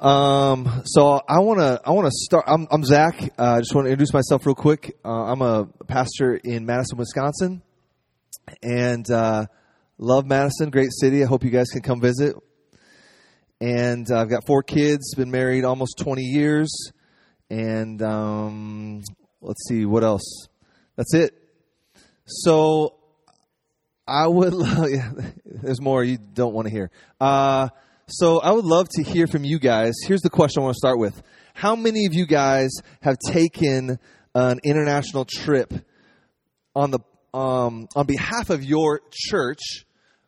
Um, so I want to I want to start. I'm, I'm Zach. Uh, I just want to introduce myself real quick. Uh, I'm a pastor in Madison, Wisconsin, and uh, love Madison. Great city. I hope you guys can come visit. And uh, I've got four kids. Been married almost 20 years. And um, let's see what else. That's it. So I would. Love, yeah, there's more you don't want to hear. So I would love to hear from you guys. Here's the question I want to start with. How many of you guys have taken an international trip on the um, on behalf of your church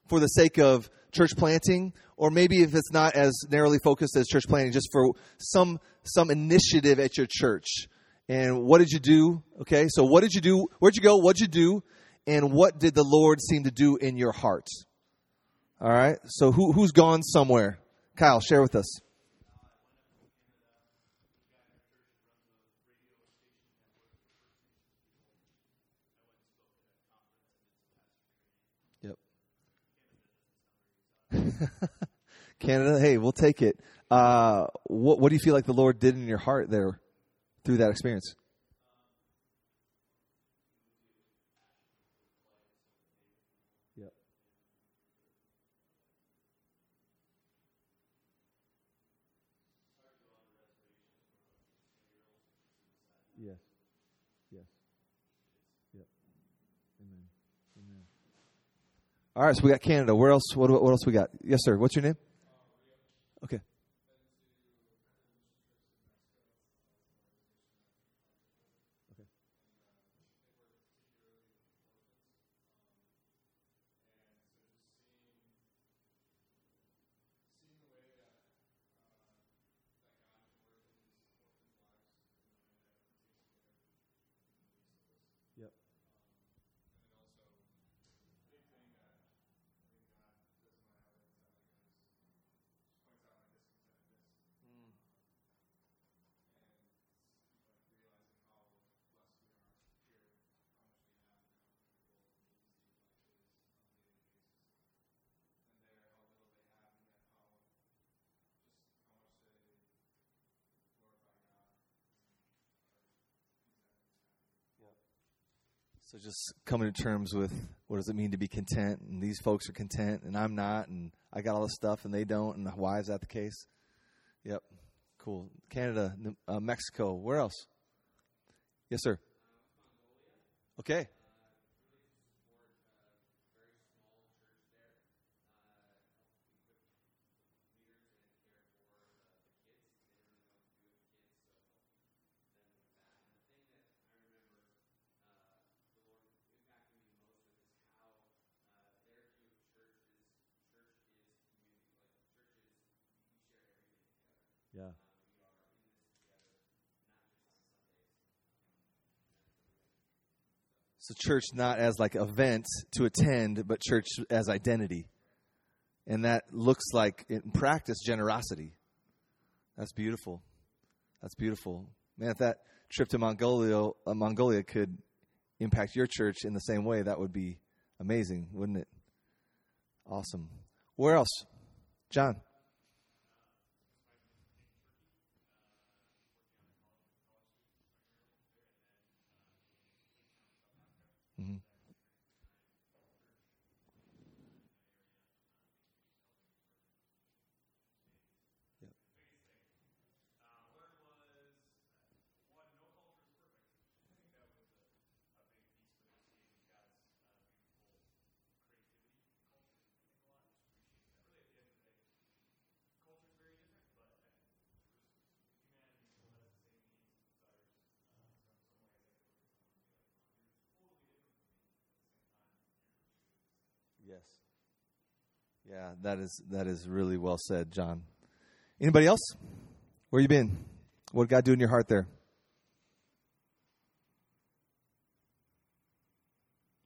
for the sake of church planting, or maybe if it's not as narrowly focused as church planting, just for some some initiative at your church? And what did you do? Okay, so what did you do? Where'd you go? What'd you do? And what did the Lord seem to do in your heart? All right. So who who's gone somewhere? Kyle, share with us. Yep. Canada, hey, we'll take it. Uh, what what do you feel like the Lord did in your heart there through that experience? Yep. Yes. Yes. Yep. Amen. Amen. All right, so we got Canada. Where else? What, what else we got? Yes, sir. What's your name? Okay. Yep. So just coming to terms with what does it mean to be content, and these folks are content, and I'm not, and I got all this stuff, and they don't, and why is that the case? Yep, cool. Canada, uh, Mexico, where else? Yes, sir. Okay. Yeah. So church not as like event to attend, but church as identity. And that looks like in practice generosity. That's beautiful. That's beautiful. Man, if that trip to Mongolia, uh, Mongolia could impact your church in the same way, that would be amazing, wouldn't it? Awesome. Where else? John. Mm-hmm. Yep. Yes. Yeah, that is that is really well said, John. Anybody else? Where you been? What God do in your heart there?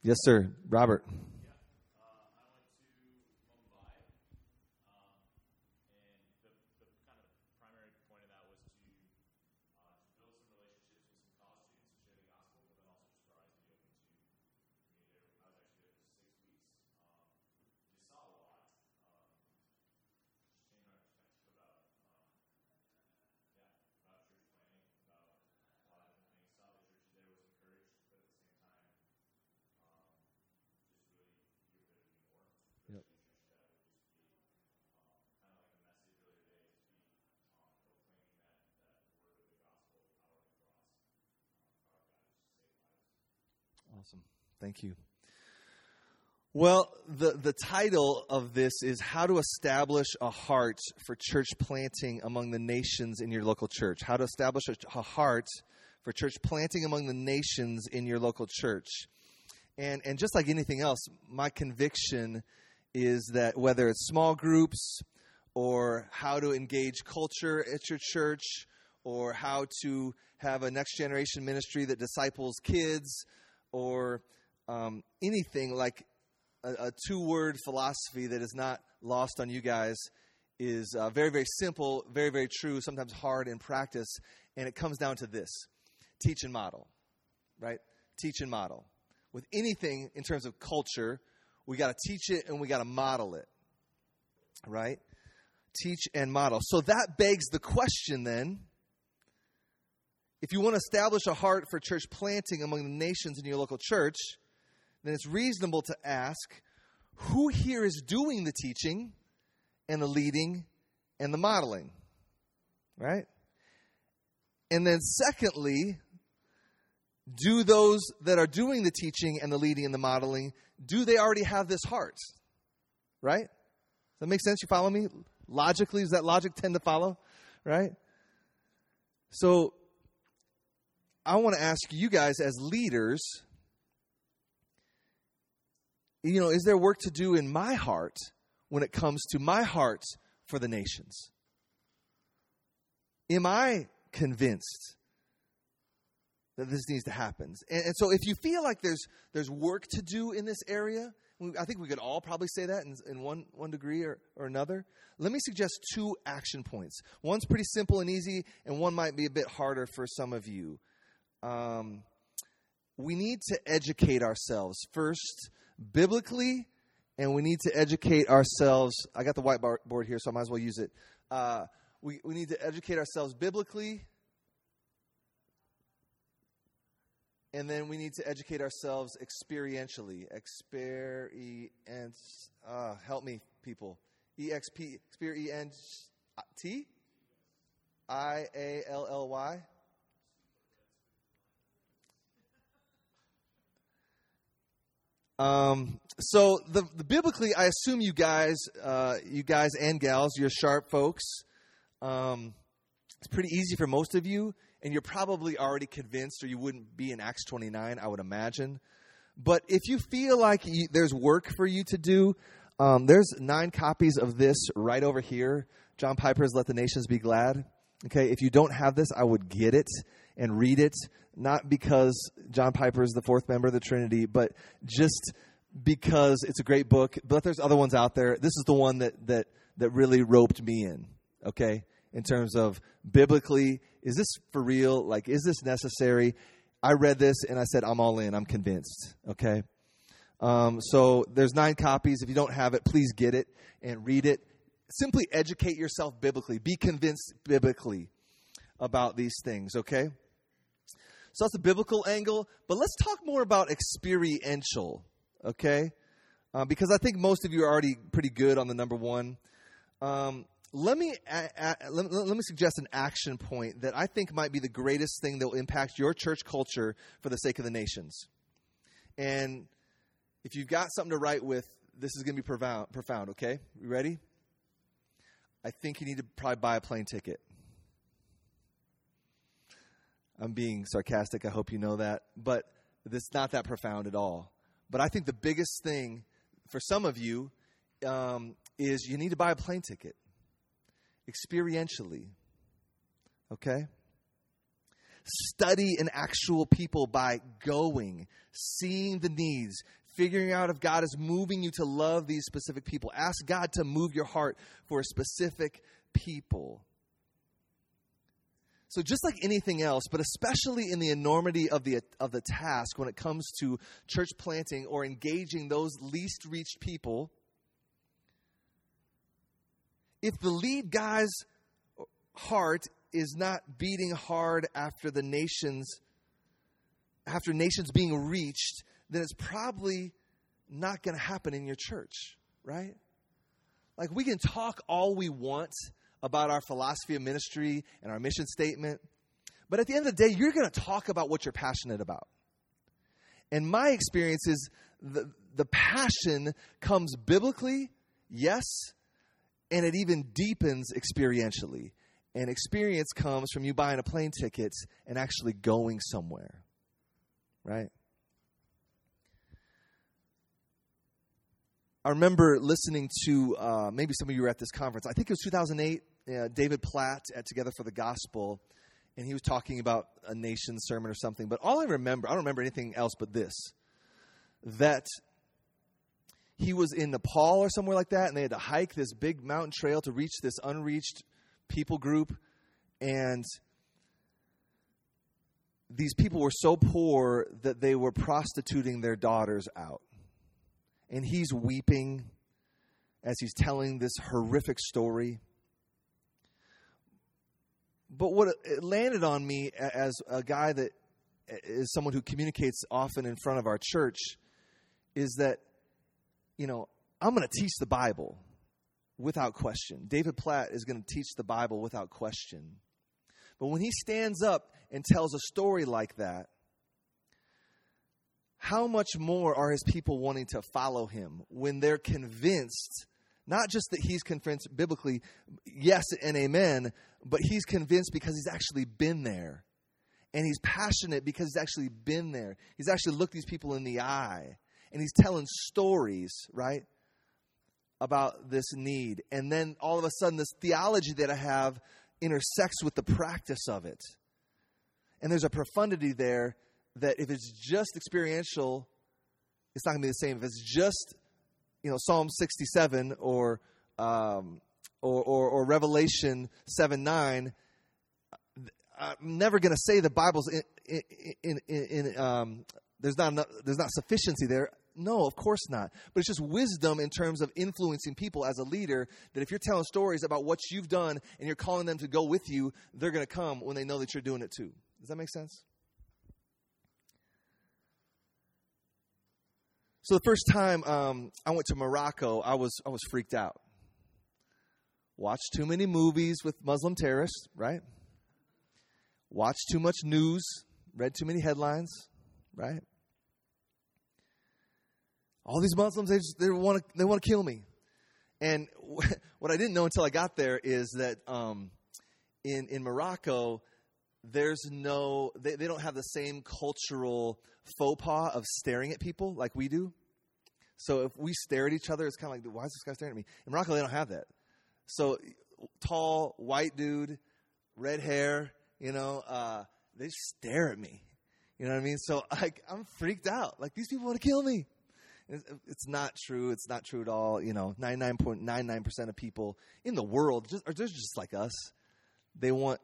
Yes, sir. Robert. Thank you. Well, the, the title of this is How to Establish a Heart for Church Planting Among the Nations in Your Local Church. How to Establish a, a Heart for Church Planting Among the Nations in Your Local Church. And, and just like anything else, my conviction is that whether it's small groups or how to engage culture at your church or how to have a next generation ministry that disciples kids or um, anything like a, a two word philosophy that is not lost on you guys is uh, very, very simple, very, very true, sometimes hard in practice. And it comes down to this teach and model, right? Teach and model. With anything in terms of culture, we got to teach it and we got to model it, right? Teach and model. So that begs the question then if you want to establish a heart for church planting among the nations in your local church, then it's reasonable to ask who here is doing the teaching and the leading and the modeling? Right? And then, secondly, do those that are doing the teaching and the leading and the modeling, do they already have this heart? Right? Does that make sense? You follow me? Logically, does that logic tend to follow? Right? So, I want to ask you guys as leaders, you know, is there work to do in my heart when it comes to my heart for the nations? Am I convinced that this needs to happen? And, and so if you feel like there's there's work to do in this area, I think we could all probably say that in, in one, one degree or, or another. Let me suggest two action points. One's pretty simple and easy, and one might be a bit harder for some of you um, we need to educate ourselves first biblically, and we need to educate ourselves. I got the whiteboard here, so I might as well use it. Uh, we, we need to educate ourselves biblically, and then we need to educate ourselves experientially. Experience. Uh, help me, people. E X P. Experience. T. I A L L Y. Um, so the, the, biblically, I assume you guys, uh, you guys and gals, you're sharp folks. Um, it's pretty easy for most of you, and you're probably already convinced, or you wouldn't be in Acts 29, I would imagine. But if you feel like you, there's work for you to do, um, there's nine copies of this right over here. John Piper's "Let the Nations Be Glad." Okay, if you don't have this, I would get it and read it, not because John Piper is the fourth member of the Trinity, but just because it's a great book. But there's other ones out there. This is the one that that that really roped me in. Okay, in terms of biblically, is this for real? Like, is this necessary? I read this and I said, I'm all in. I'm convinced. Okay. Um, so there's nine copies. If you don't have it, please get it and read it. Simply educate yourself biblically. Be convinced biblically about these things, okay? So that's the biblical angle, but let's talk more about experiential, okay? Uh, because I think most of you are already pretty good on the number one. Um, let me a, a, let, let, me suggest an action point that I think might be the greatest thing that will impact your church culture for the sake of the nations. And if you've got something to write with, this is going to be profound, profound. Okay, you ready? I think you need to probably buy a plane ticket. I'm being sarcastic. I hope you know that. But it's not that profound at all. But I think the biggest thing for some of you um, is you need to buy a plane ticket experientially. Okay? Study an actual people by going, seeing the needs, figuring out if God is moving you to love these specific people. Ask God to move your heart for a specific people. So just like anything else, but especially in the enormity of the of the task when it comes to church planting or engaging those least reached people, if the lead guy's heart is not beating hard after the nations after nations being reached, then it's probably not going to happen in your church, right? Like we can talk all we want about our philosophy of ministry and our mission statement. But at the end of the day, you're going to talk about what you're passionate about. And my experience is the, the passion comes biblically, yes, and it even deepens experientially. And experience comes from you buying a plane ticket and actually going somewhere, right? I remember listening to uh, maybe some of you were at this conference. I think it was 2008. Uh, David Platt at Together for the Gospel, and he was talking about a nation sermon or something. But all I remember, I don't remember anything else but this: that he was in Nepal or somewhere like that, and they had to hike this big mountain trail to reach this unreached people group, and these people were so poor that they were prostituting their daughters out and he's weeping as he's telling this horrific story. But what it landed on me as a guy that is someone who communicates often in front of our church is that, you know, I'm going to teach the Bible without question. David Platt is going to teach the Bible without question. But when he stands up and tells a story like that, how much more are his people wanting to follow him when they're convinced not just that he's convinced biblically yes and amen but he's convinced because he's actually been there. And he's passionate because he's actually been there. He's actually looked these people in the eye. And he's telling stories right about this need. And then all of a sudden this theology that i have intersects with the practice of it. And there's a profundity there that if it's just experiential, it's not going to be the same. If it's just, you know, Psalm 67 or, um, or, or, or Revelation 7 9, I'm never going to say the Bible's in, in, in, in um, there's not enough, there's not sufficiency there. No, of course not. But it's just wisdom in terms of influencing people as a leader that if you're telling stories about what you've done and you're calling them to go with you, they're going to come when they know that you're doing it too. Does that make sense? So the first time um, I went to Morocco, I was I was freaked out. Watched too many movies with Muslim terrorists, right? Watched too much news, read too many headlines, right? All these Muslims they just, they want to they want to kill me. And what I didn't know until I got there is that um, in in Morocco there's no they, they don't have the same cultural faux pas of staring at people like we do so if we stare at each other it's kind of like why is this guy staring at me in morocco they don't have that so tall white dude red hair you know uh, they stare at me you know what i mean so like i'm freaked out like these people want to kill me it's not true. It's not true at all. You know, 99.99% of people in the world just, are just like us. They want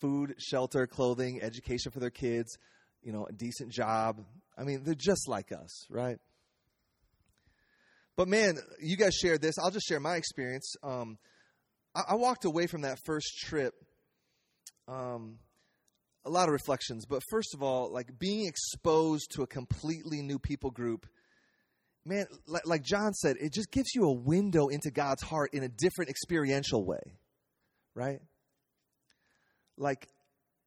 food, shelter, clothing, education for their kids, you know, a decent job. I mean, they're just like us, right? But man, you guys shared this. I'll just share my experience. Um, I, I, walked away from that first trip. Um, a lot of reflections, but first of all, like being exposed to a completely new people group, man, like, like John said, it just gives you a window into God's heart in a different experiential way, right? Like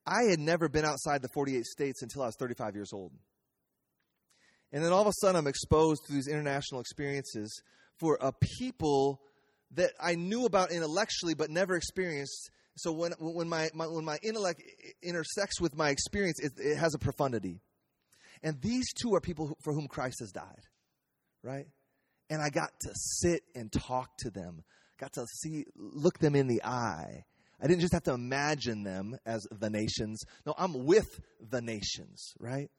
I had never been outside the 48 states until I was 35 years old. And then all of a sudden, I'm exposed to these international experiences for a people that I knew about intellectually but never experienced. So when, when, my, my when my intellect intersects with my experience, it, it has a profundity. And these two are people who, for whom Christ has died, right? And I got to sit and talk to them, got to see, look them in the eye, I didn't just have to imagine them as the nations. No, I'm with the nations, right?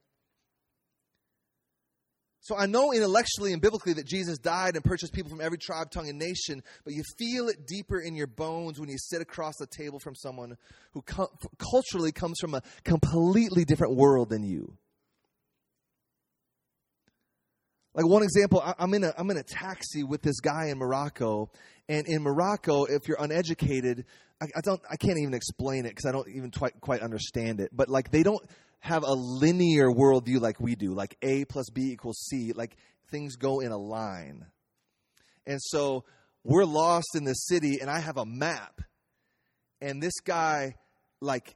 So I know intellectually and biblically that Jesus died and purchased people from every tribe, tongue, and nation, but you feel it deeper in your bones when you sit across the table from someone who culturally comes from a completely different world than you. Like one example, I'm in a I'm in a taxi with this guy in Morocco, and in Morocco, if you're uneducated, I, I don't I can't even explain it because I don't even quite quite understand it. But like they don't have a linear worldview like we do, like A plus B equals C. Like things go in a line, and so we're lost in the city, and I have a map, and this guy like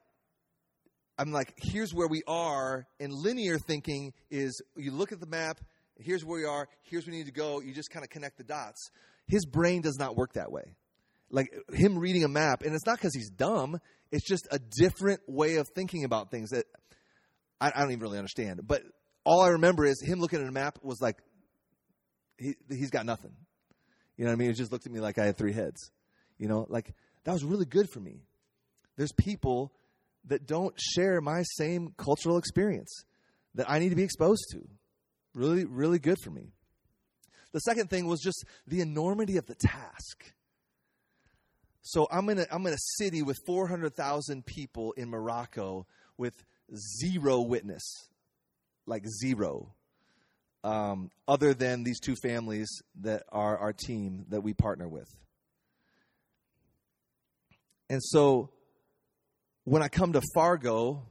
I'm like, here's where we are. And linear thinking is you look at the map, here's where we are, here's where we need to go. You just kind of connect the dots. His brain does not work that way. Like him reading a map, and it's not because he's dumb, it's just a different way of thinking about things that I, I, don't even really understand. But all I remember is him looking at a map was like, he, he's got nothing. You know what I mean? He just looked at me like I had three heads. You know, like that was really good for me. There's people that don't share my same cultural experience that I need to be exposed to. Really, really good for me. The second thing was just the enormity of the task. So I'm in a, I'm in a city with 400,000 people in Morocco with zero witness, like zero, um, other than these two families that are our team that we partner with. And so when I come to Fargo,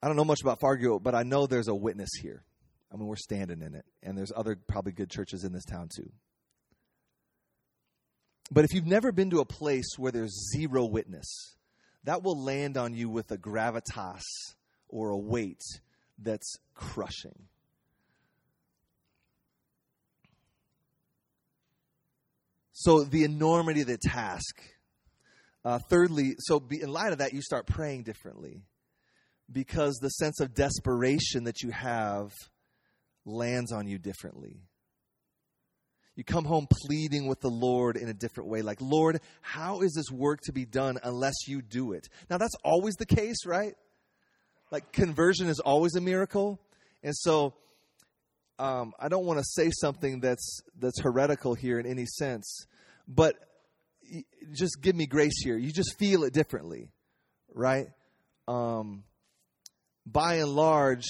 I don't know much about Fargo, but I know there's a witness here. I mean, we're standing in it, and there's other probably good churches in this town too. But if you've never been to a place where there's zero witness, that will land on you with a gravitas or a weight that's crushing. So, the enormity of the task uh, thirdly, so be, in light of that, you start praying differently because the sense of desperation that you have lands on you differently. You come home pleading with the Lord in a different way, like, Lord, how is this work to be done unless you do it? Now, that's always the case, right? Like, conversion is always a miracle. And so, um, I don't want to say something that's, that's heretical here in any sense, but just give me grace here. You just feel it differently, right? Um, by and large,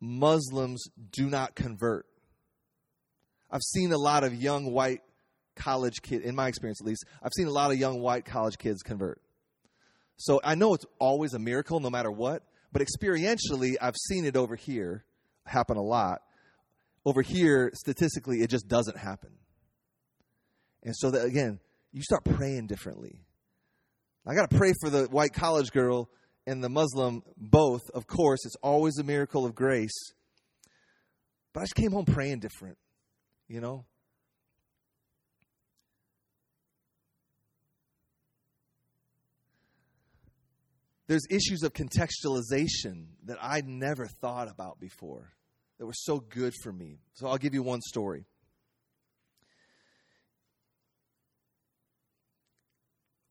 Muslims do not convert. I've seen a lot of young white college kids, in my experience at least, I've seen a lot of young white college kids convert. So I know it's always a miracle no matter what, but experientially, I've seen it over here happen a lot. Over here, statistically, it just doesn't happen. And so, that, again, you start praying differently. I got to pray for the white college girl and the Muslim both. Of course, it's always a miracle of grace. But I just came home praying different, you know? There's issues of contextualization that I'd never thought about before that were so good for me. So I'll give you one story.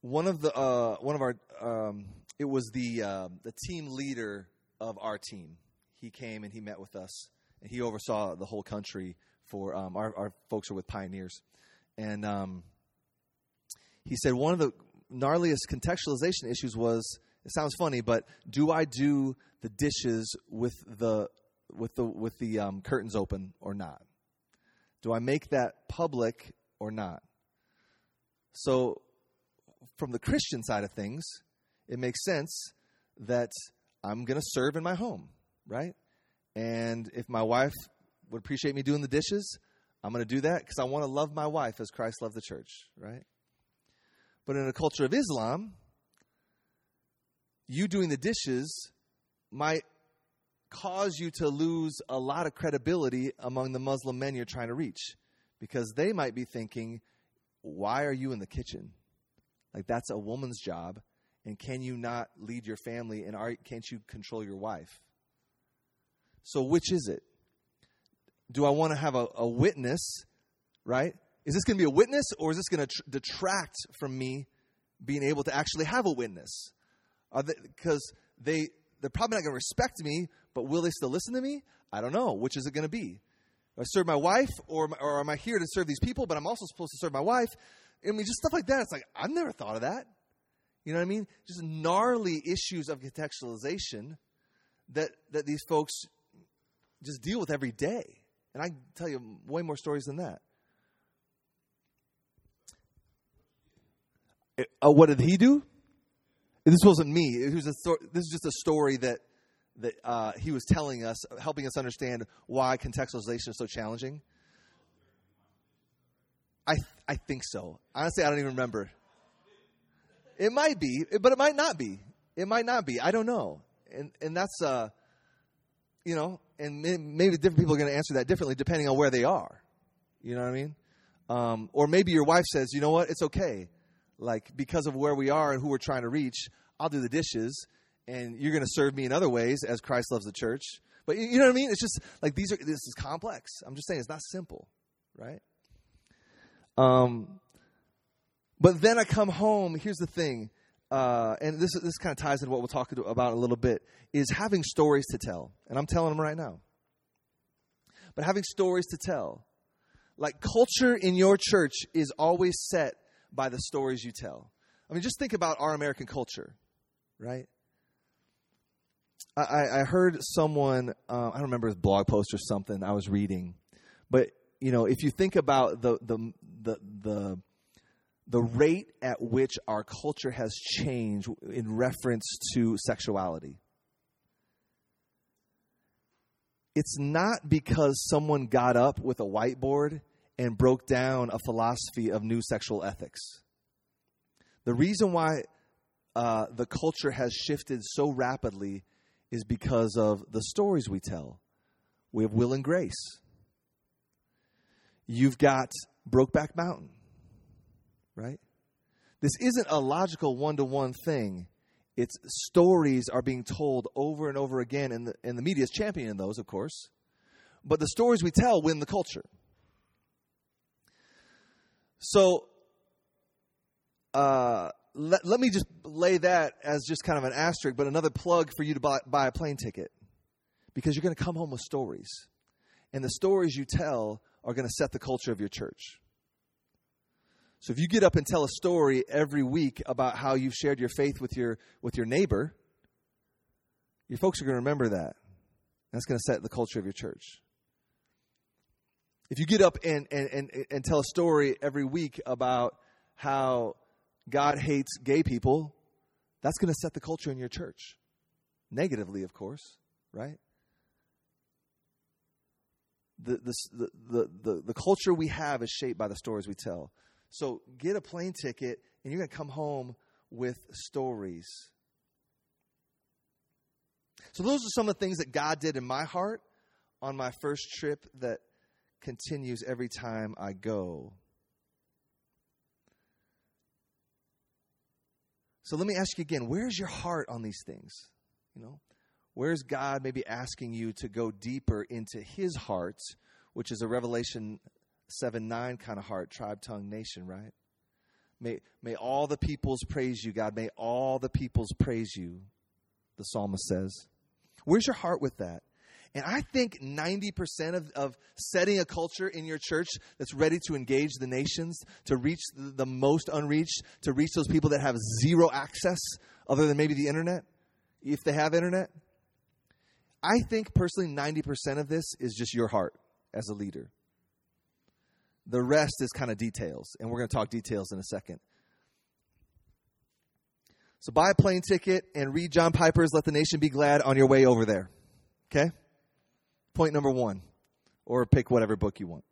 one of the uh, one of our um, it was the uh, the team leader of our team. He came and he met with us, and he oversaw the whole country for um, our our folks are with pioneers, and um, he said one of the gnarliest contextualization issues was it sounds funny, but do I do the dishes with the with the with the um, curtains open or not? Do I make that public or not? So from the Christian side of things, it makes sense that I'm going to serve in my home, right? And if my wife would appreciate me doing the dishes, I'm going to do that because I want to love my wife as Christ loved the church, right? But in a culture of Islam, you doing the dishes might cause you to lose a lot of credibility among the Muslim men you're trying to reach because they might be thinking, why are you in the kitchen? Like that's a woman's job. And can you not lead your family and are, can't you control your wife? So which is it? Do I want to have a, a witness, right? Is this going to be a witness or is this going to tr- detract from me being able to actually have a witness? Because they, they, they're probably not going to respect me, but will they still listen to me? I don't know. Which is it going to be? I serve my wife or, or am I here to serve these people, but I'm also supposed to serve my wife? I mean, just stuff like that. It's like, I've never thought of that. You know what I mean? Just gnarly issues of contextualization that, that these folks just deal with every day. And I can tell you way more stories than that. Uh, what did he do? This wasn't me. It was a this is just a story that that uh, he was telling us, helping us understand why contextualization is so challenging. I I think so. Honestly, I don't even remember. It might be, but it might not be. It might not be. I don't know. And and that's uh you know, and maybe different people are going to answer that differently depending on where they are. You know what I mean? Um, or maybe your wife says, you know what, it's okay. Like, because of where we are and who we're trying to reach, I'll do the dishes, and you're going to serve me in other ways as Christ loves the church. But you know what I mean? It's just like these are, this is complex. I'm just saying it's not simple, right? Um, but then I come home. Here's the thing, uh, and this this kind of ties into what we'll talk about a little bit. Is having stories to tell, and I'm telling them right now. But having stories to tell, like culture in your church is always set by the stories you tell. I mean, just think about our American culture, right? I, I heard someone, uh, I don't remember his blog post or something I was reading, but you know, if you think about the the the the the rate at which our culture has changed in reference to sexuality. It's not because someone got up with a whiteboard and broke down a philosophy of new sexual ethics. The reason why uh, the culture has shifted so rapidly is because of the stories we tell. We have Will and Grace. You've got Brokeback Mountain, right? This isn't a logical one to one thing. It's stories are being told over and over again, and the, and the media is championing those, of course. But the stories we tell win the culture. So, uh, let, let me just lay that as just kind of an asterisk, but another plug for you to buy, buy a plane ticket because you're going to come home with stories. And the stories you tell are going to set the culture of your church. So if you get up and tell a story every week about how you've shared your faith with your with your neighbor, your folks are going to remember that. That's going to set the culture of your church. If you get up and, and, and, and tell a story every week about how God hates gay people, that's going to set the culture in your church. Negatively, of course, right? The, the, the, the, the culture we have is shaped by the stories we tell. So get a plane ticket, and you're going to come home with stories. So, those are some of the things that God did in my heart on my first trip that continues every time I go. So let me ask you again, where's your heart on these things? You know, where's God maybe asking you to go deeper into his heart, which is a Revelation 7 9 kind of heart, tribe, tongue, nation, right? May, may all the peoples praise you, God. May all the peoples praise you, the psalmist says. Where's your heart with that? And I think 90% of, of setting a culture in your church that's ready to engage the nations, to reach the, the most unreached, to reach those people that have zero access other than maybe the internet, if they have internet. I think personally 90% of this is just your heart as a leader. The rest is kind of details, and we're going to talk details in a second. So buy a plane ticket and read John Piper's Let the Nation Be Glad on your way over there. Okay? Point number one. Or pick whatever book you want.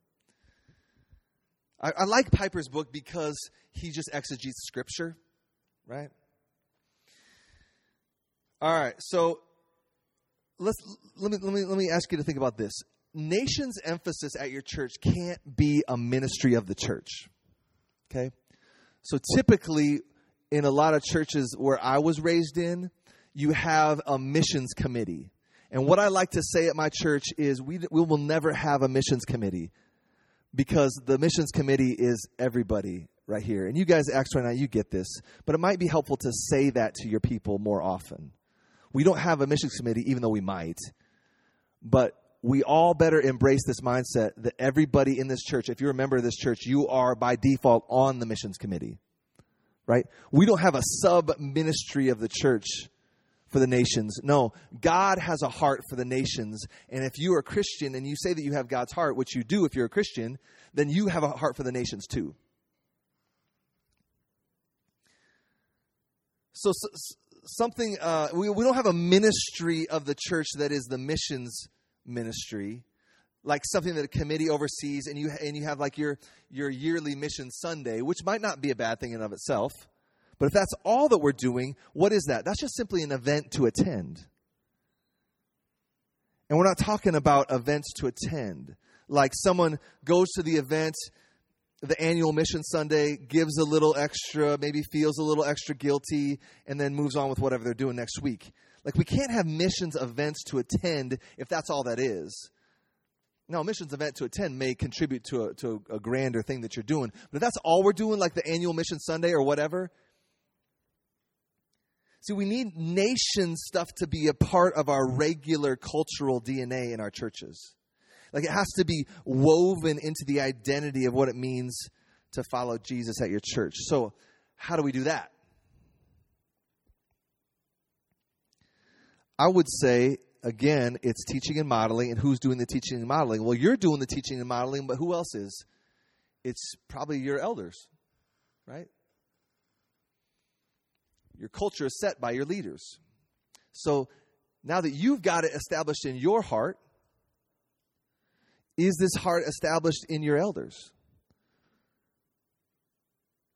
I, I like Piper's book because he just exegetes scripture, right? All right, so let's let me let me let me ask you to think about this. Nation's emphasis at your church can't be a ministry of the church. Okay? So typically in a lot of churches where I was raised in, you have a missions committee. And what I like to say at my church is we, we will never have a missions committee because the missions committee is everybody right here. And you guys, Acts right now, you get this. But it might be helpful to say that to your people more often. We don't have a missions committee, even though we might. But we all better embrace this mindset that everybody in this church, if you're a member of this church, you are by default on the missions committee. Right? We don't have a sub ministry of the church for the nations. No, God has a heart for the nations. And if you are a Christian and you say that you have God's heart, which you do if you're a Christian, then you have a heart for the nations too. So, so something, uh, we, we don't have a ministry of the church that is the missions ministry like something that a committee oversees and you and you have like your your yearly mission sunday which might not be a bad thing in of itself But if that's all that we're doing, what is that? That's just simply an event to attend. And we're not talking about events to attend. Like someone goes to the event, the annual mission Sunday, gives a little extra, maybe feels a little extra guilty, and then moves on with whatever they're doing next week. Like we can't have missions events to attend if that's all that is. Now, missions event to attend may contribute to a, to a grander thing that you're doing, but if that's all we're doing, like the annual mission Sunday or whatever, See, we need nation stuff to be a part of our regular cultural DNA in our churches. Like it has to be woven into the identity of what it means to follow Jesus at your church. So, how do we do that? I would say, again, it's teaching and modeling. And who's doing the teaching and modeling? Well, you're doing the teaching and modeling, but who else is? It's probably your elders, right? Your culture is set by your leaders. So now that you've got it established in your heart, is this heart established in your elders?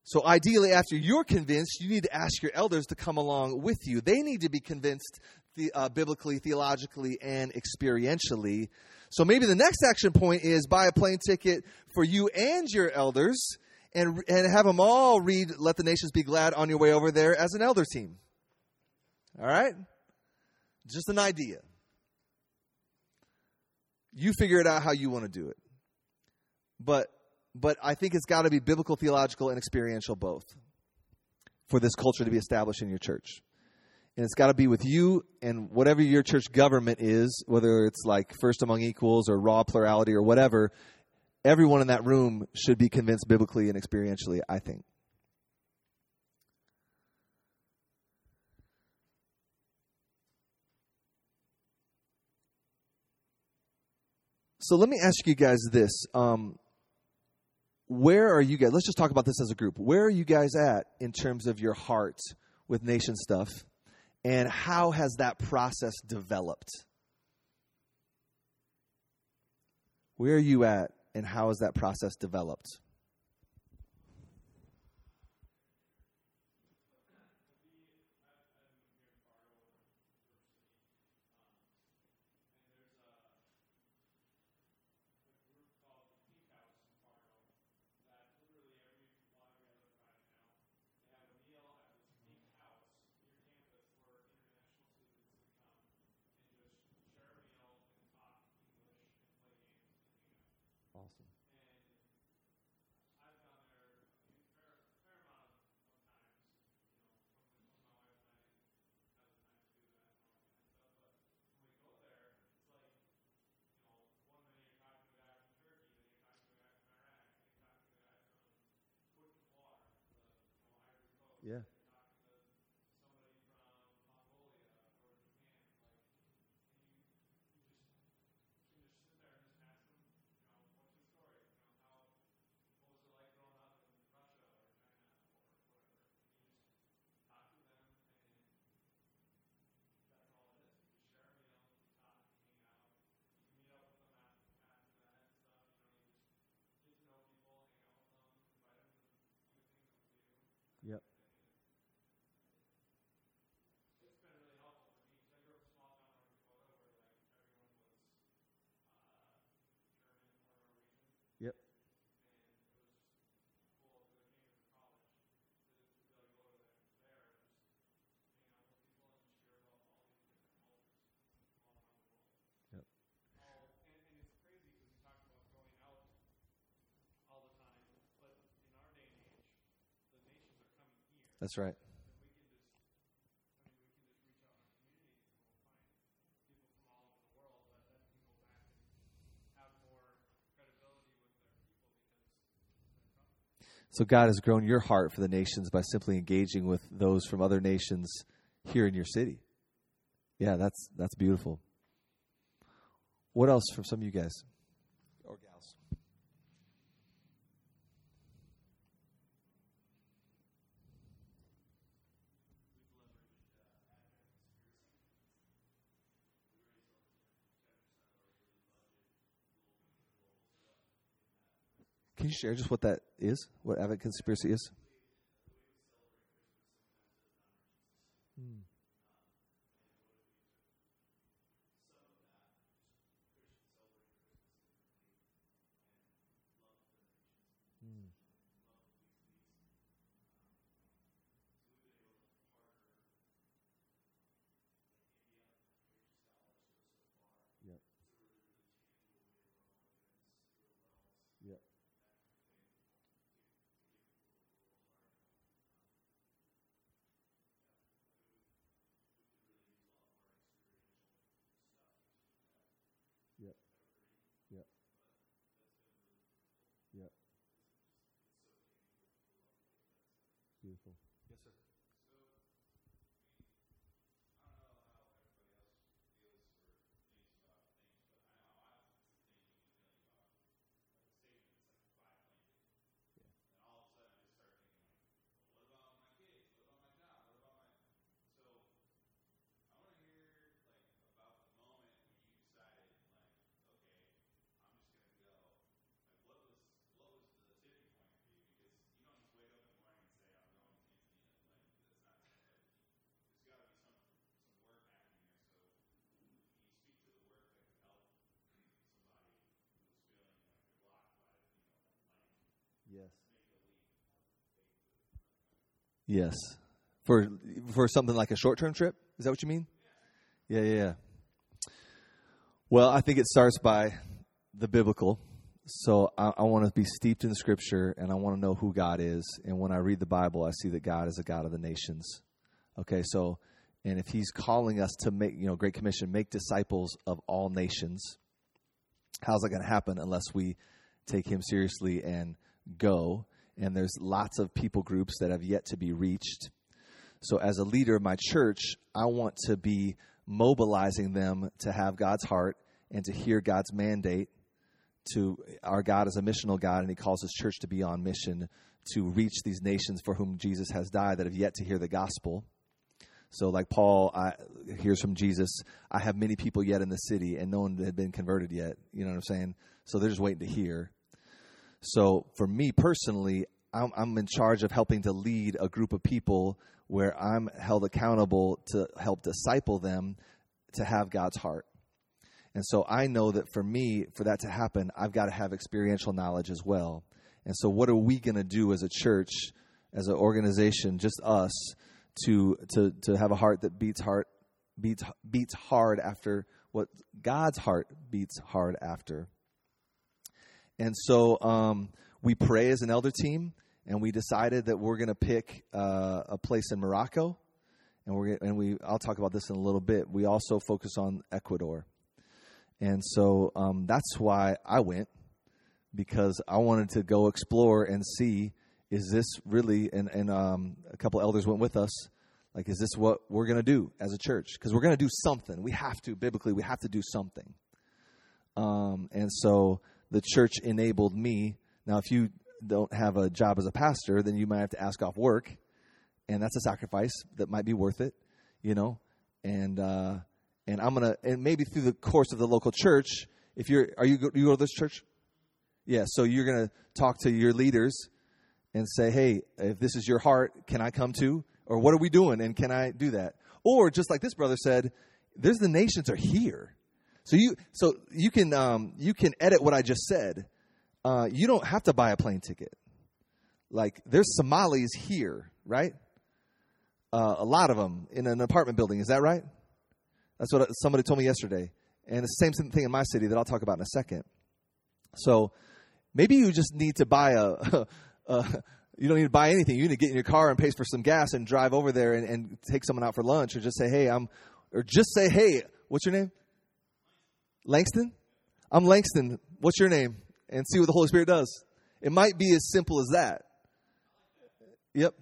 So, ideally, after you're convinced, you need to ask your elders to come along with you. They need to be convinced the, uh, biblically, theologically, and experientially. So, maybe the next action point is buy a plane ticket for you and your elders and, and have them all read Let the Nations Be Glad on your way over there as an elder team. All right? Just an idea. You figure it out how you want to do it. But but I think it's got to be biblical, theological, and experiential both for this culture to be established in your church. And it's got to be with you and whatever your church government is, whether it's like first among equals or raw plurality or whatever, everyone in that room should be convinced biblically and experientially, I think. So let me ask you guys this. Um, where are you guys? Let's just talk about this as a group. Where are you guys at in terms of your heart with nation stuff? And how has that process developed? Where are you at and how has that process developed? Yeah. That's right. So God has grown your heart for the nations by simply engaging with those from other nations here in your city. Yeah, that's that's beautiful. What else from some of you guys? Can you share just what that is? What avid conspiracy is? Yep. Yep. Yep. Yep. Yep. Beautiful. Yes, sir. Yes. Yes. For for something like a short term trip? Is that what you mean? Yeah, yeah, yeah. Well, I think it starts by the biblical. So I, I want to be steeped in the scripture and I want to know who God is. And when I read the Bible, I see that God is a God of the nations. Okay, so and if he's calling us to make, you know, Great Commission, make disciples of all nations, how's that going to happen unless we take him seriously and go? And there's lots of people groups that have yet to be reached. So, as a leader of my church, I want to be mobilizing them to have God's heart and to hear God's mandate. To our God is a missional God, and He calls His church to be on mission to reach these nations for whom Jesus has died that have yet to hear the gospel. So, like Paul I, hears from Jesus, I have many people yet in the city, and no one had been converted yet. You know what I'm saying? So they're just waiting to hear. So, for me personally, I'm, I'm in charge of helping to lead a group of people where I'm held accountable to help disciple them to have God's heart. And so I know that for me, for that to happen, I've got to have experiential knowledge as well. And so, what are we going to do as a church, as an organization, just us, to to to have a heart that beats heart beats beats hard after what God's heart beats hard after? And so um, we pray as an elder team, and we decided that we're going to pick uh, a place in Morocco, and we're and we I'll talk about this in a little bit. We also focus on Ecuador, and so um, that's why I went because I wanted to go explore and see is this really and and um, a couple elders went with us. Like, is this what we're going to do as a church? Because we're going to do something. We have to biblically. We have to do something. Um, and so the church enabled me. Now, if you don't have a job as a pastor, then you might have to ask off work, and that's a sacrifice that might be worth it, you know. And uh, and I'm gonna and maybe through the course of the local church, if you're are you go, you go to this church? Yeah, so you're gonna talk to your leaders and say, hey, if this is your heart, can I come too? Or what are we doing, and can I do that? Or just like this brother said, there's the nations are here. So you so you can um, you can edit what I just said. Uh, you don't have to buy a plane ticket. Like there's Somalis here, right? Uh, a lot of them in an apartment building. Is that right? That's what somebody told me yesterday. And the same thing in my city that I'll talk about in a second. So maybe you just need to buy a. a you don't need to buy anything. You need to get in your car and pay for some gas and drive over there and, and take someone out for lunch, or just say, "Hey, I'm," or just say, "Hey, what's your name?" Langston? I'm Langston. What's your name? And see what the Holy Spirit does. It might be as simple as that. Yep.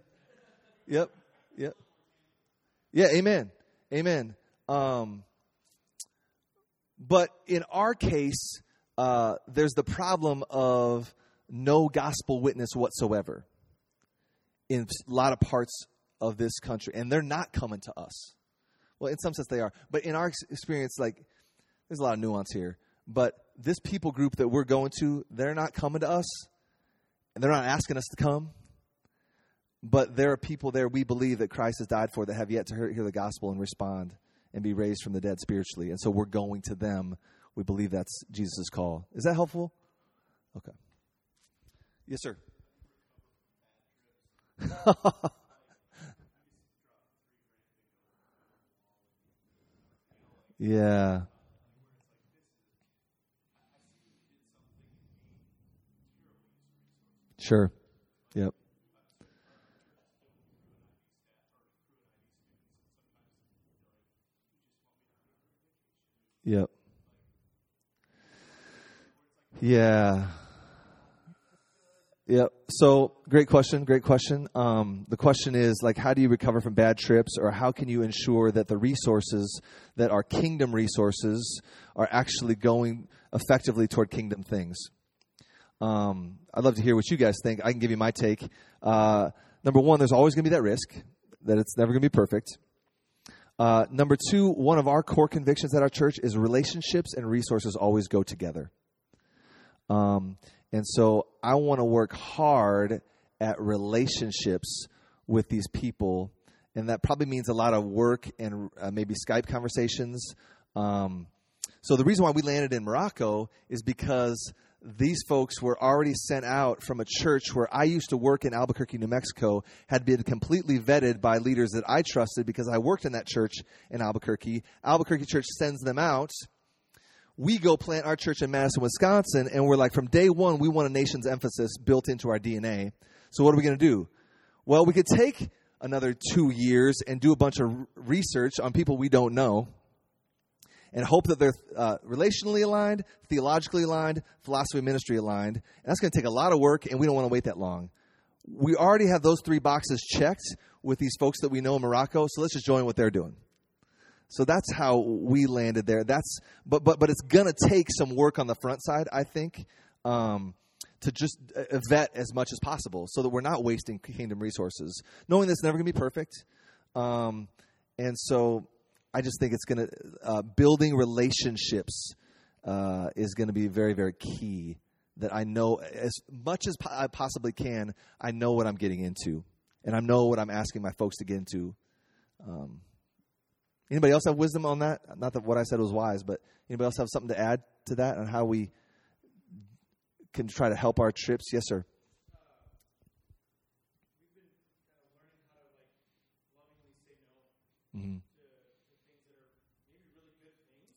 Yep. Yep. Yeah, amen. Amen. Um, but in our case, uh, there's the problem of no gospel witness whatsoever in a lot of parts of this country. And they're not coming to us. Well, in some sense, they are. But in our experience, like, there's a lot of nuance here. But this people group that we're going to, they're not coming to us, and they're not asking us to come. but there are people there we believe that Christ has died for that have yet to hear, the gospel and respond and be raised from the dead spiritually. And so we're going to them. We believe that's Jesus' call. Is that helpful? Okay. Yes, sir. yeah. Sure. Yep. Yep. Yeah. Yep. So, great question. Great question. Um, the question is like, how do you recover from bad trips, or how can you ensure that the resources that are kingdom resources are actually going effectively toward kingdom things? Um, I'd love to hear what you guys think. I can give you my take. Uh, number one, there's always going to be that risk that it's never going to be perfect. Uh, number two, one of our core convictions at our church is relationships and resources always go together. Um, and so I want to work hard at relationships with these people. And that probably means a lot of work and uh, maybe Skype conversations. Um, so the reason why we landed in Morocco is because these folks were already sent out from a church where I used to work in Albuquerque, New Mexico, had been completely vetted by leaders that I trusted because I worked in that church in Albuquerque. Albuquerque Church sends them out. We go plant our church in Madison, Wisconsin, and we're like, from day one, we want a nation's emphasis built into our DNA. So, what are we going to do? Well, we could take another two years and do a bunch of research on people we don't know and hope that they're uh, relationally aligned, theologically aligned, philosophy ministry aligned. And that's going to take a lot of work, and we don't want to wait that long. We already have those three boxes checked with these folks that we know in Morocco, so let's just join what they're doing. So that's how we landed there. That's but but but it's gonna take some work on the front side, I think, um, to just uh, vet as much as possible, so that we're not wasting kingdom resources, knowing that's never gonna be perfect. Um, and so I just think it's going to uh, building relationships uh, is going to be very very key. That I know as much as I possibly can. I know what I'm getting into, and I know what I'm asking my folks to get into. Um, anybody else have wisdom on that? Not that what I said was wise, but anybody else have something to add to that on how we can try to help our trips? Yes, sir. Mm-hmm.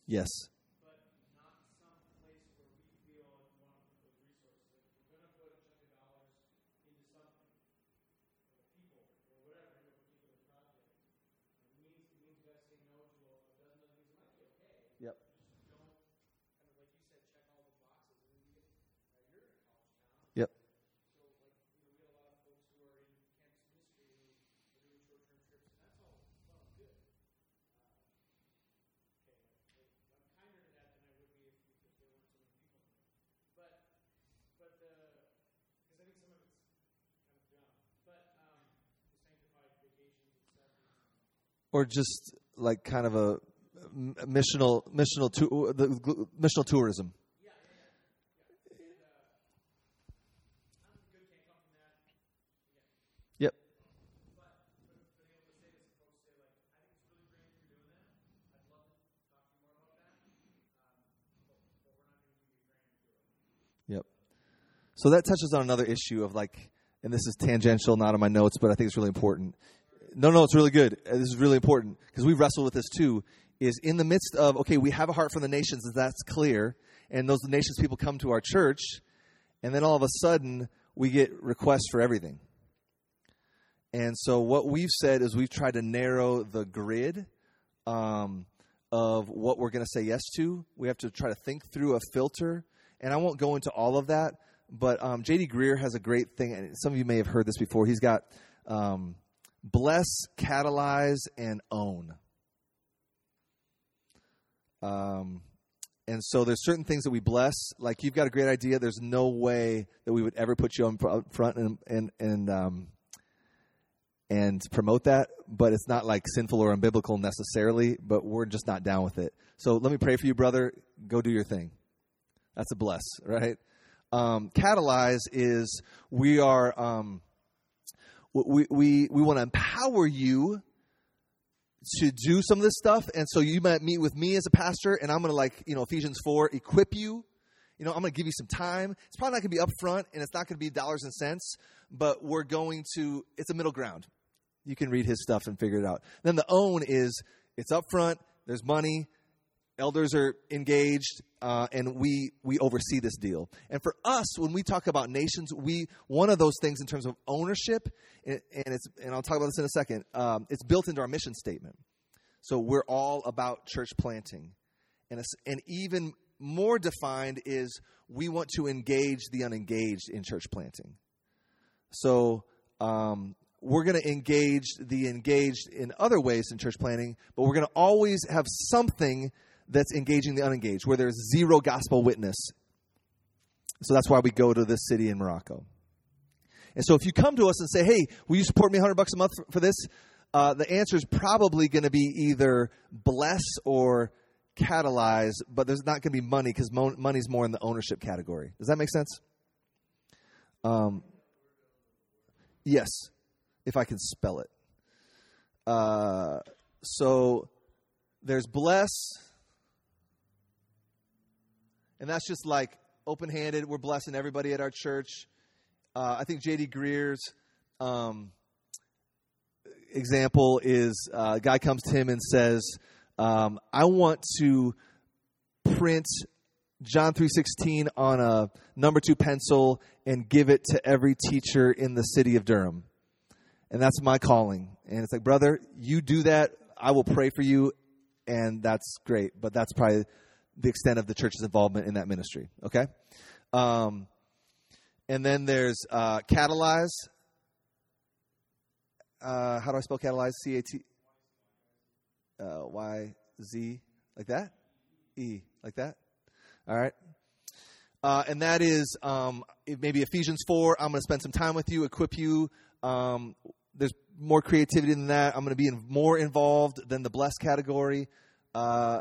Yes. Or just like kind of a missional missional the missional tourism. Yep. Yep. So that touches on another issue of like, and this is tangential, not on my notes, but I think it's really important no, no, it's really good. Uh, this is really important because we wrestle with this too. Is in the midst of okay, we have a heart for the nations, as that's clear, and those nations people come to our church, and then all of a sudden we get requests for everything. And so what we've said is we've tried to narrow the grid um, of what we're going to say yes to. We have to try to think through a filter, and I won't go into all of that. But um, J.D. Greear has a great thing, and some of you may have heard this before. He's got um, bless, catalyze, and own. Um, and so there's certain things that we bless. Like you've got a great idea. There's no way that we would ever put you up front and and and um, and promote that. But it's not like sinful or unbiblical necessarily. But we're just not down with it. So let me pray for you, brother. Go do your thing. That's a bless, right? Um, catalyze is we are. Um, we we, we want to empower you to do some of this stuff. And so you might meet with me as a pastor, and I'm going to like you know Ephesians four equip you. You know, I'm going to give you some time. It's probably not going to be upfront, and it's not going to be dollars and cents, but we're going to. It's a middle ground. You can read his stuff and figure it out. Then the own is it's upfront. There's money. Elders are engaged, uh, and we we oversee this deal. And for us, when we talk about nations, we one of those things in terms of ownership, and, and it's and I'll talk about this in a second. Um, it's built into our mission statement. So we're all about church planting, and and even more defined is we want to engage the unengaged in church planting. So um, we're going to engage the engaged in other ways in church planting, but we're going to always have something that's engaging the unengaged, where there's zero gospel witness. So that's why we go to this city in Morocco. And so if you come to us and say, hey, will you support me 100 bucks a month for, this? Uh, the answer is probably going to be either bless or catalyze, but there's not going to be money because mo- money's more in the ownership category. Does that make sense? Um, yes, if I can spell it. Uh, so there's bless, and that's just like open handed. We're blessing everybody at our church. Uh, I think J.D. Greear's um, example is uh, a guy comes to him and says, um, I want to print John 3:16 on a number 2 pencil and give it to every teacher in the city of Durham. And that's my calling. And it's like, brother, you do that, I will pray for you and that's great, but that's probably the extent of the church's involvement in that ministry, okay? Um, and then there's uh, catalyze. Uh, how do I spell catalyze? C A T uh, Y Z like that, E like that. All right. Uh, and that is um, maybe Ephesians 4. I'm going to spend some time with you, equip you. Um, there's more creativity than that. I'm going to be in, more involved than the blessed category. Uh,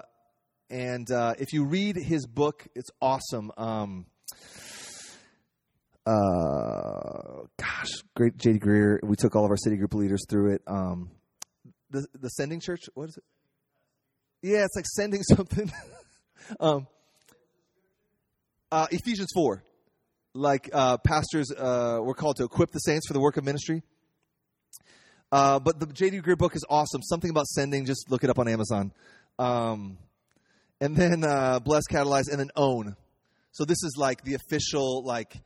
and uh, if you read his book, it's awesome. Um, uh, gosh, great J.D. Greear. We took all of our city group leaders through it. Um, the the sending church. What is it? Yeah, it's like sending something. um, uh, Ephesians four, like uh, pastors, uh, we're called to equip the saints for the work of ministry. Uh, but the J.D. Greear book is awesome. Something about sending. Just look it up on Amazon. Um, and then uh, bless, catalyze, and then own. So this is like the official like.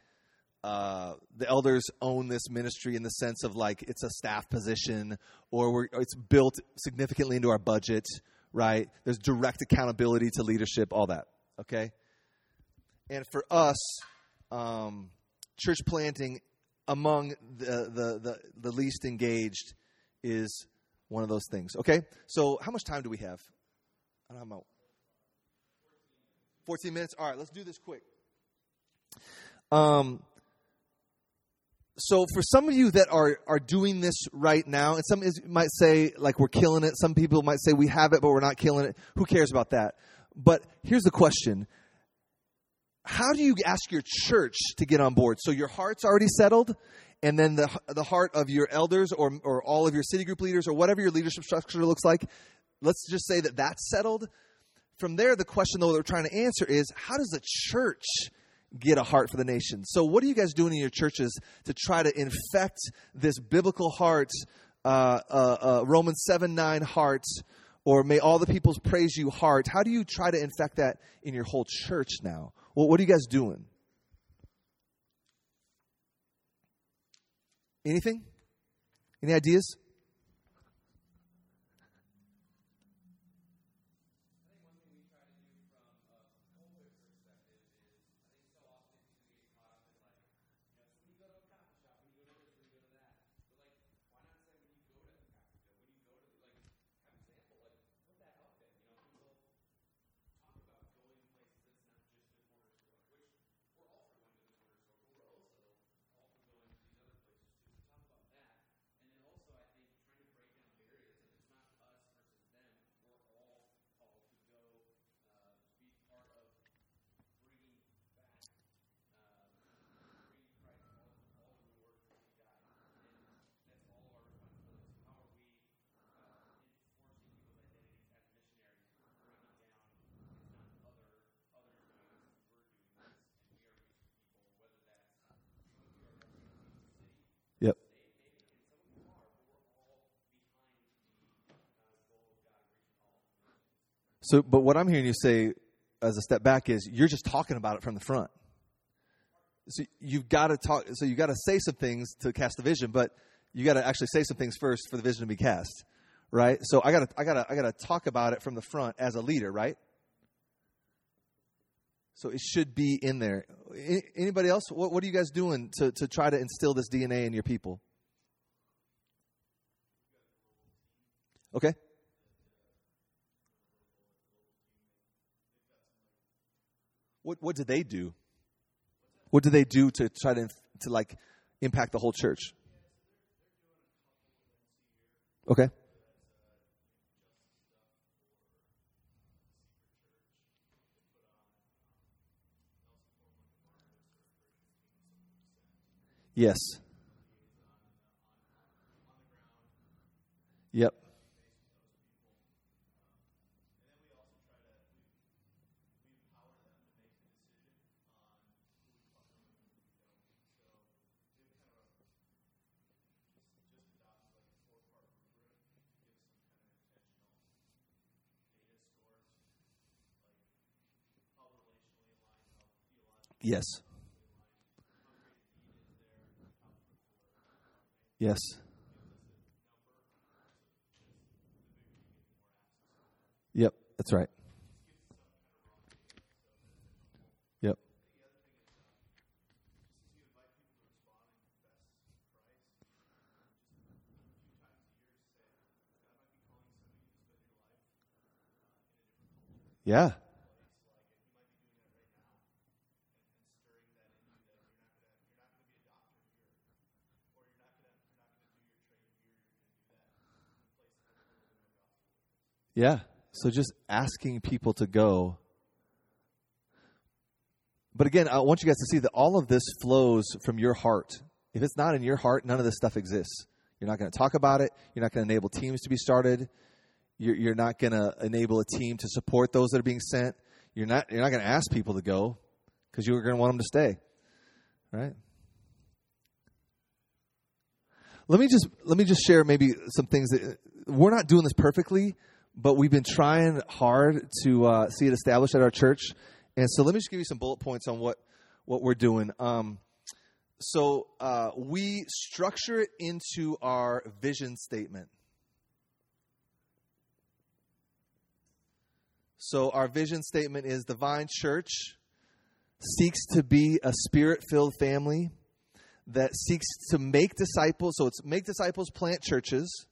Uh, the elders own this ministry in the sense of like it's a staff position or it's built significantly into our budget right? There's direct accountability to leadership, all that, okay? And for us, um, church planting among the, the, the, the least engaged is one of those things, okay? So, how much time do we have? I don't know. 14 minutes? All right, let's do this quick. Um, so for some of you that are are doing this right now, and some is, might say like we're killing it. Some people might say we have it, but we're not killing it. Who cares about that? But here's the question: How do you ask your church to get on board? So your heart's already settled, and then the the heart of your elders or or all of your city group leaders or whatever your leadership structure looks like. Let's just say that that's settled. From there, the question though they're trying to answer is: How does the church get a heart for the nation. So, what are you guys doing in your churches to try to infect this biblical heart, uh, uh, uh, Romans 7 9 heart, or may all the peoples praise you heart? How do you try to infect that in your whole church now? Well, what are you guys doing? Anything? Any ideas? So, but what I'm hearing you say as a step back is you're just talking about it from the front. So you've got to talk. So you got to say some things to cast the vision, but you got to actually say some things first for the vision to be cast, right? So I got to, I got to, I got to talk about it from the front as a leader, right? So it should be in there. Anybody else? What, what are you guys doing to, to try to instill this DNA in your people? Okay. What what did they do? What did they do to try to to like impact the whole church? Okay. Yes. Yep. Yes. Yes. Yep, that's right. Yep. Yeah. Yeah. So just asking people to go. But again, I want you guys to see that all of this flows from your heart. If it's not in your heart, none of this stuff exists. You're not going to talk about it. You're not going to enable teams to be started. You're, you're not going to enable a team to support those that are being sent. You're not, you're not going to ask people to go because you're going to want them to stay. Right? Let me just let me just share maybe some things that we're not doing this perfectly, but we've been trying hard to uh, see it established at our church. And so let me just give you some bullet points on what, what we're doing. Um, so uh, we structure it into our vision statement. So our vision statement is the Vine Church seeks to be a spirit filled family that seeks to make disciples. So it's make disciples, plant churches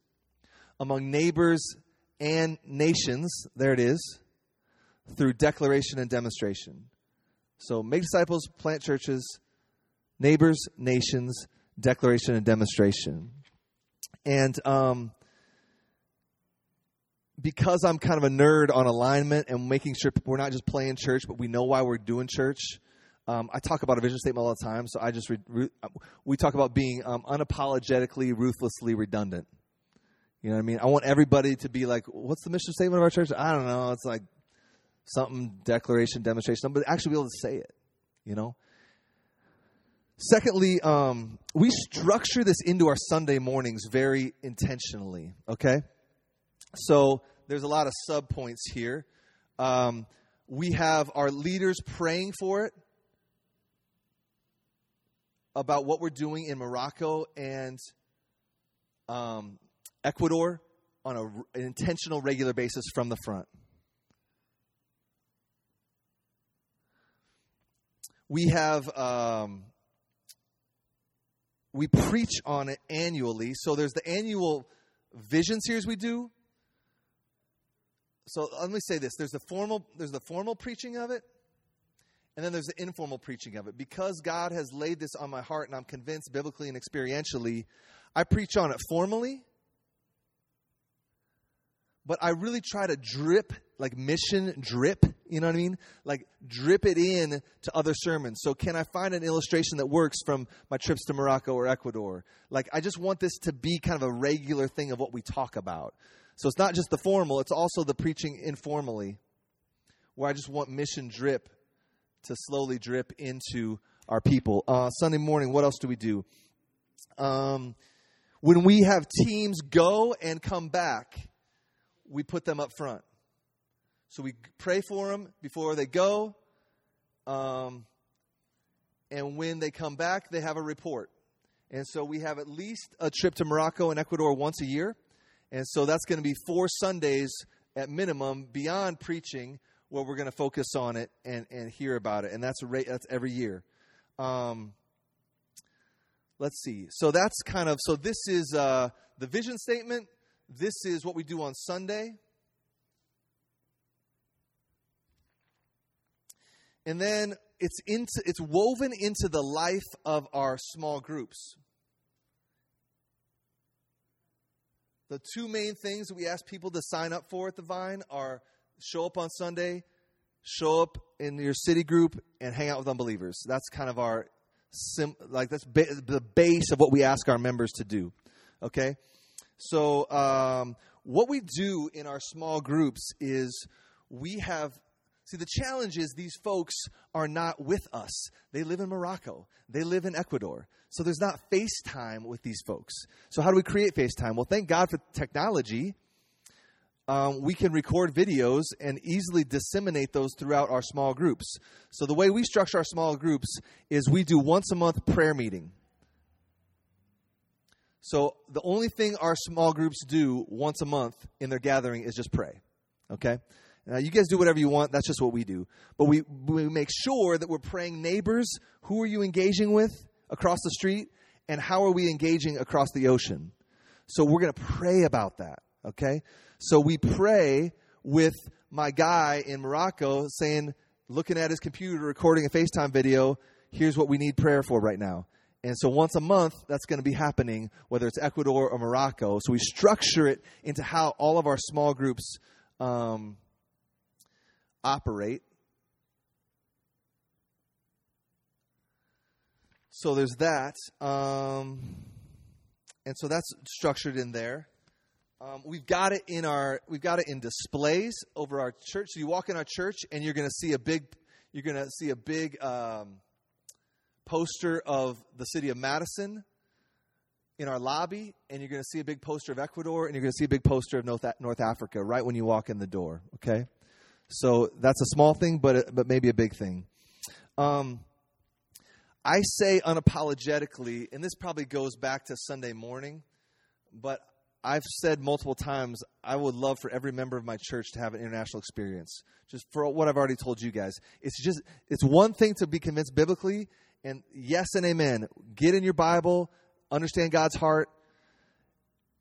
among neighbors and nations, there it is, through declaration and demonstration. So make disciples, plant churches, neighbors, nations, declaration and demonstration. And um, because I'm kind of a nerd on alignment and making sure we're not just playing church, but we know why we're doing church. Um, I talk about a vision statement all the time, so I just re- re- we talk about being um, unapologetically, ruthlessly redundant. You know what I mean? I want everybody to be like, what's the mission statement of our church? I don't know. It's like something, declaration, demonstration, but actually be able to say it, you know? Secondly, um, we structure this into our Sunday mornings very intentionally, okay? So there's a lot of sub points here. Um, we have our leaders praying for it about what we're doing in Morocco and um, Ecuador on a, an intentional, regular basis from the front. We have um, we preach on it annually. So there's the annual vision series we do. So let me say this: there's the formal there's the formal preaching of it, and then there's the informal preaching of it. Because God has laid this on my heart, and I'm convinced biblically and experientially, I preach on it formally but I really try to drip, like mission drip, you know what I mean? Like drip it in to other sermons. So can I find an illustration that works from my trips to Morocco or Ecuador? Like I just want this to be kind of a regular thing of what we talk about. So it's not just the formal, it's also the preaching informally, where I just want mission drip to slowly drip into our people. Uh, Sunday morning, what else do we do? Um, when we have teams go and come back, we put them up front. So we pray for them before they go. Um, and when they come back, they have a report. And so we have at least a trip to Morocco and Ecuador once a year. And so that's going to be four Sundays at minimum beyond preaching where we're going to focus on it and, and hear about it. And that's, that's every year. Um, let's see. So that's kind of, so this is uh, the vision statement. This is what we do on Sunday. And then it's into it's woven into the life of our small groups. The two main things that we ask people to sign up for at the Vine are show up on Sunday, show up in your city group, and hang out with unbelievers. That's kind of our sim, like that's ba- the base of what we ask our members to do. Okay, so um, what we do in our small groups is we have See, the challenge is these folks are not with us. They live in Morocco, they live in Ecuador. So there's not FaceTime with these folks. So, how do we create FaceTime? Well, thank God for technology. Um, we can record videos and easily disseminate those throughout our small groups. So, the way we structure our small groups is we do once a month prayer meeting. So, the only thing our small groups do once a month in their gathering is just pray. Okay? Now, you guys do whatever you want. That's just what we do. But we, we make sure that we're praying neighbors. Who are you engaging with across the street? And how are we engaging across the ocean? So we're going to pray about that. Okay? So we pray with my guy in Morocco saying, looking at his computer, recording a FaceTime video, here's what we need prayer for right now. And so once a month, that's going to be happening, whether it's Ecuador or Morocco. So we structure it into how all of our small groups um, operate. So there's that. Um, and so that's structured in there. Um, we've got it in our we've got it in displays over our church. So you walk in our church and you're going to see a big you're going to see a big um, poster of the city of Madison in our lobby, and you're going to see a big poster of Ecuador, and you're going to see a big poster of North, North Africa right when you walk in the door. Okay, so that's a small thing, but but maybe a big thing. Um, I say unapologetically, and this probably goes back to Sunday morning, but I've said multiple times I would love for every member of my church to have an international experience. Just for what I've already told you guys, it's just it's one thing to be convinced biblically, and yes and amen. Get in your Bible, understand God's heart,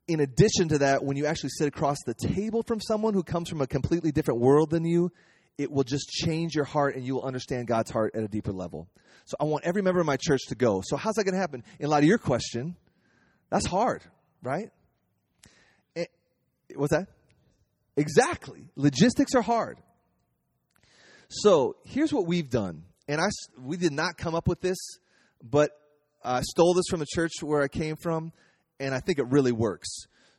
in addition to that, when you actually sit across the table from someone who comes from a completely different world than you, it will just change your heart and you will understand God's heart at a deeper level. So I want every member of my church to go. So how's that going to happen? In light of your question, that's hard, right? It, eh, what's that? Exactly. Logistics are hard. So here's what we've done, and I we did not come up with this, but I stole this from a church where I came from and I think it really works.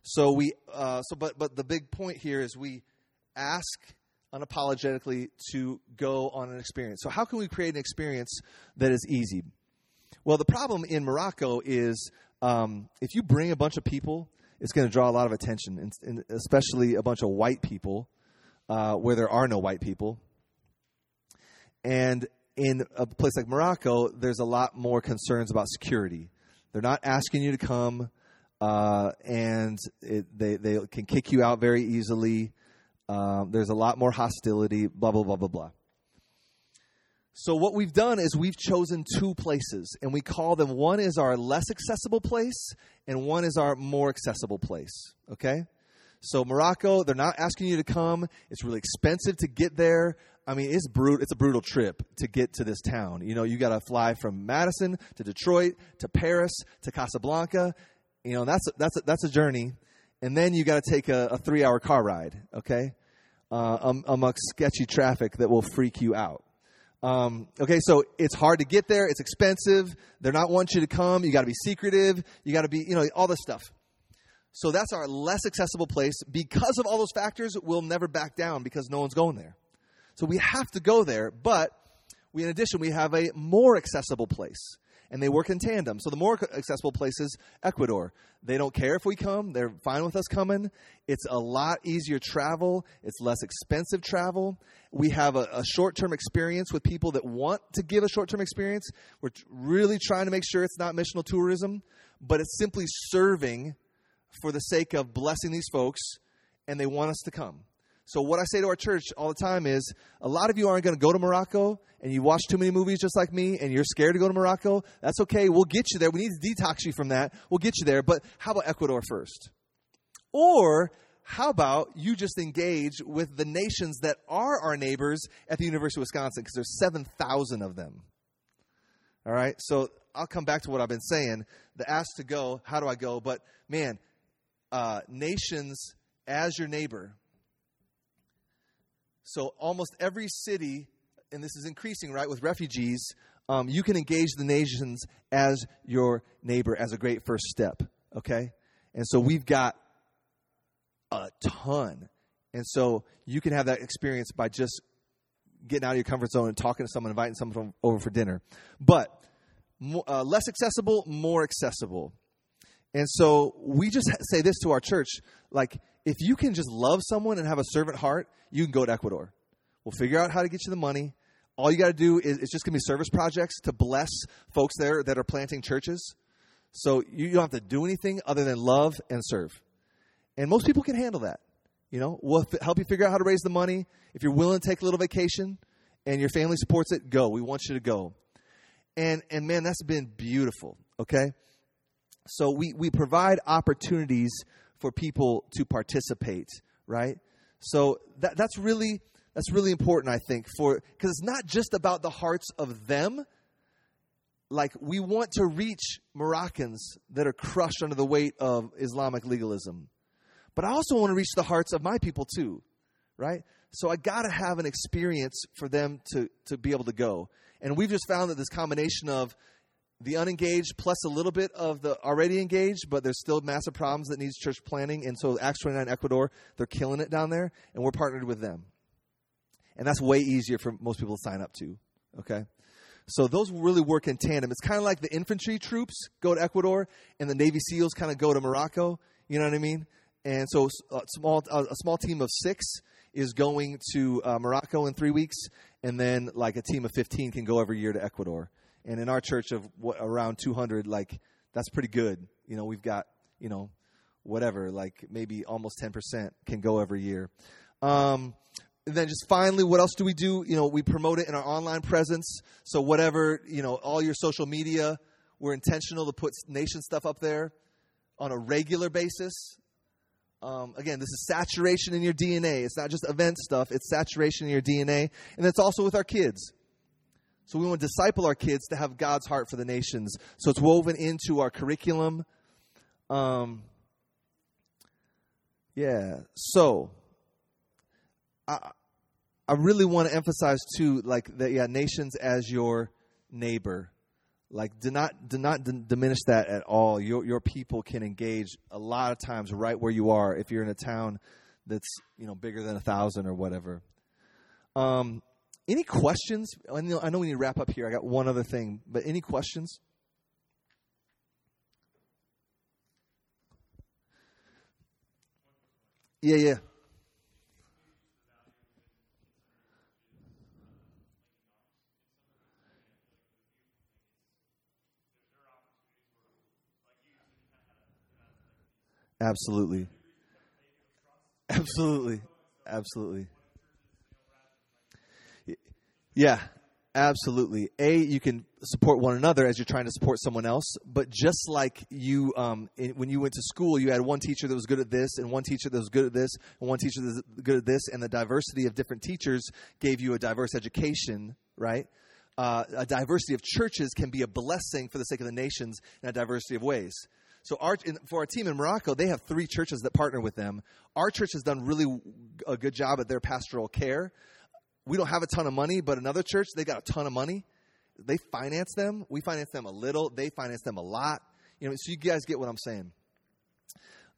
So we, uh, so but but the big point here is we ask unapologetically to go on an experience. So how can we create an experience that is easy? Well, the problem in Morocco is um, if you bring a bunch of people, it's going to draw a lot of attention, and, and especially a bunch of white people uh, where there are no white people. And in a place like Morocco, there's a lot more concerns about security. They're not asking you to come uh, and it, they they can kick you out very easily. Um, there's a lot more hostility. Blah blah blah blah blah. So what we've done is we've chosen two places, and we call them one is our less accessible place, and one is our more accessible place. Okay. So Morocco, they're not asking you to come. It's really expensive to get there. I mean, it's brutal. It's a brutal trip to get to this town. You know, you got to fly from Madison to Detroit to Paris to Casablanca, you know, that's a, that's a, that's a journey, and then you got to take a, a three hour car ride. Okay, uh, amongst sketchy traffic that will freak you out. Um, okay, so it's hard to get there. It's expensive. They're not wanting you to come. You got to be secretive. You got to be, you know, all this stuff. So that's our less accessible place. Because of all those factors, we'll never back down because no one's going there. So we have to go there. But we, in addition, we have a more accessible place. and they work in tandem. So the more accessible place is Ecuador. They don't care if we come, they're fine with us coming. It's a lot easier travel, it's less expensive travel. We have a, a short term experience with people that want to give a short term experience. We're really trying to make sure it's not missional tourism, but it's simply serving for the sake of blessing these folks, and they want us to come. So what I say to our church all the time is a lot of you aren't going to go to Morocco and you watch too many movies just like me and you're scared to go to Morocco. That's okay. We'll get you there. We need to detox you from that. We'll get you there. But how about Ecuador first? Or how about you just engage with the nations that are our neighbors at the University of Wisconsin because there's 7,000 of them. All right? So I'll come back to what I've been saying. The ask to go, how do I go? But man, uh, nations as your neighbor so almost every city, and this is increasing, right, with refugees, um, you can engage the nations as your neighbor as a great first step. Okay? And so we've got a ton. And so you can have that experience by just getting out of your comfort zone and talking to someone, inviting someone over for dinner. But uh, less accessible, more accessible. And so we just say this to our church like, if you can just love someone and have a servant heart, you can go to Ecuador. We'll figure out how to get you the money. All you got to do is it's just going to be service projects to bless folks there that are planting churches. So you don't have to do anything other than love and serve. And most people can handle that. You know, we'll f- help you figure out how to raise the money. If you're willing to take a little vacation and your family supports it, go. We want you to go. And and man, that's been beautiful. Okay, so we we provide opportunities for people to participate, right? So that, that's really that's really important, I think, for because it's not just about the hearts of them. Like we want to reach Moroccans that are crushed under the weight of Islamic legalism, but I also want to reach the hearts of my people too, right? So I got to have an experience for them to to be able to go. And we've just found that this combination of the unengaged plus a little bit of the already engaged, but there's still massive problems that needs church planting. And so Acts 29 Ecuador, they're killing it down there, and we're partnered with them. And that's way easier for most people to sign up to. Okay? So those really work in tandem. It's kind of like the infantry troops go to Ecuador and the Navy SEALs kind of go to Morocco. You know what I mean? And so a small, a small team of six is going to uh, Morocco in three weeks, and then like a team of 15 can go every year to Ecuador and in our church of what, around 200 like that's pretty good you know we've got you know whatever like maybe almost 10% can go every year um, and then just finally what else do we do you know we promote it in our online presence so whatever you know all your social media we're intentional to put nation stuff up there on a regular basis um, again, this is saturation in your DNA. It's not just event stuff, it's saturation in your DNA. And it's also with our kids. So we want to disciple our kids to have God's heart for the nations. So it's woven into our curriculum. Um, yeah. So I I really want to emphasize too, like that. Yeah, nations as your neighbor. Like, do not do not d- diminish that at all. Your your people can engage a lot of times right where you are. If you're in a town that's you know bigger than a thousand or whatever. Um, any questions? I know, I know we need to wrap up here. I got one other thing, but any questions? Yeah, yeah. Absolutely. Absolutely. Absolutely. Yeah, absolutely. A, you can support one another as you're trying to support someone else. But just like you, um, in, when you went to school, you had one teacher that was good at this, and one teacher that was good at this, and one teacher that was good at this, and the diversity of different teachers gave you a diverse education, right? Uh, a diversity of churches can be a blessing for the sake of the nations in a diversity of ways. So our, for our team in Morocco, they have three churches that partner with them. Our church has done really a good job at their pastoral care we don't have a ton of money, but another church, they got a ton of money. They finance them. We finance them a little. They finance them a lot. You know, so you guys get what I'm saying.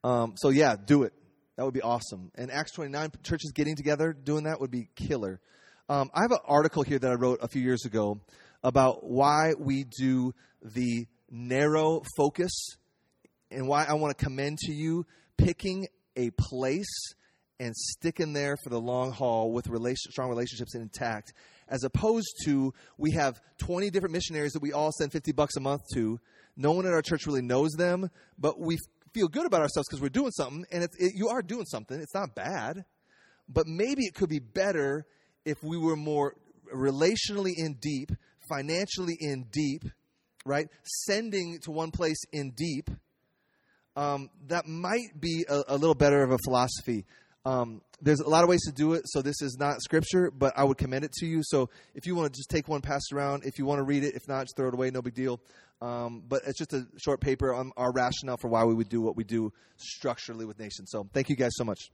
Um, so yeah, do it. That would be awesome. And Acts 29 churches getting together doing that would be killer. Um, I have an article here that I wrote a few years ago about why we do the narrow focus and why I want to commend to you picking a place and sticking there for the long haul with relation, strong relationships intact, as opposed to we have 20 different missionaries that we all send 50 bucks a month to. No one at our church really knows them, but we feel good about ourselves because we're doing something, and it, you are doing something. It's not bad, but maybe it could be better if we were more relationally in deep, financially in deep, right? Sending to one place in deep. Um, that might be a, a, little better of a philosophy. Um, there's a lot of ways to do it, so this is not scripture, but I would commend it to you. So if you want to just take one, pass it around. If you want to read it, if not, just throw it away, no big deal. Um, but it's just a short paper on our rationale for why we would do what we do structurally with nations. So thank you guys so much.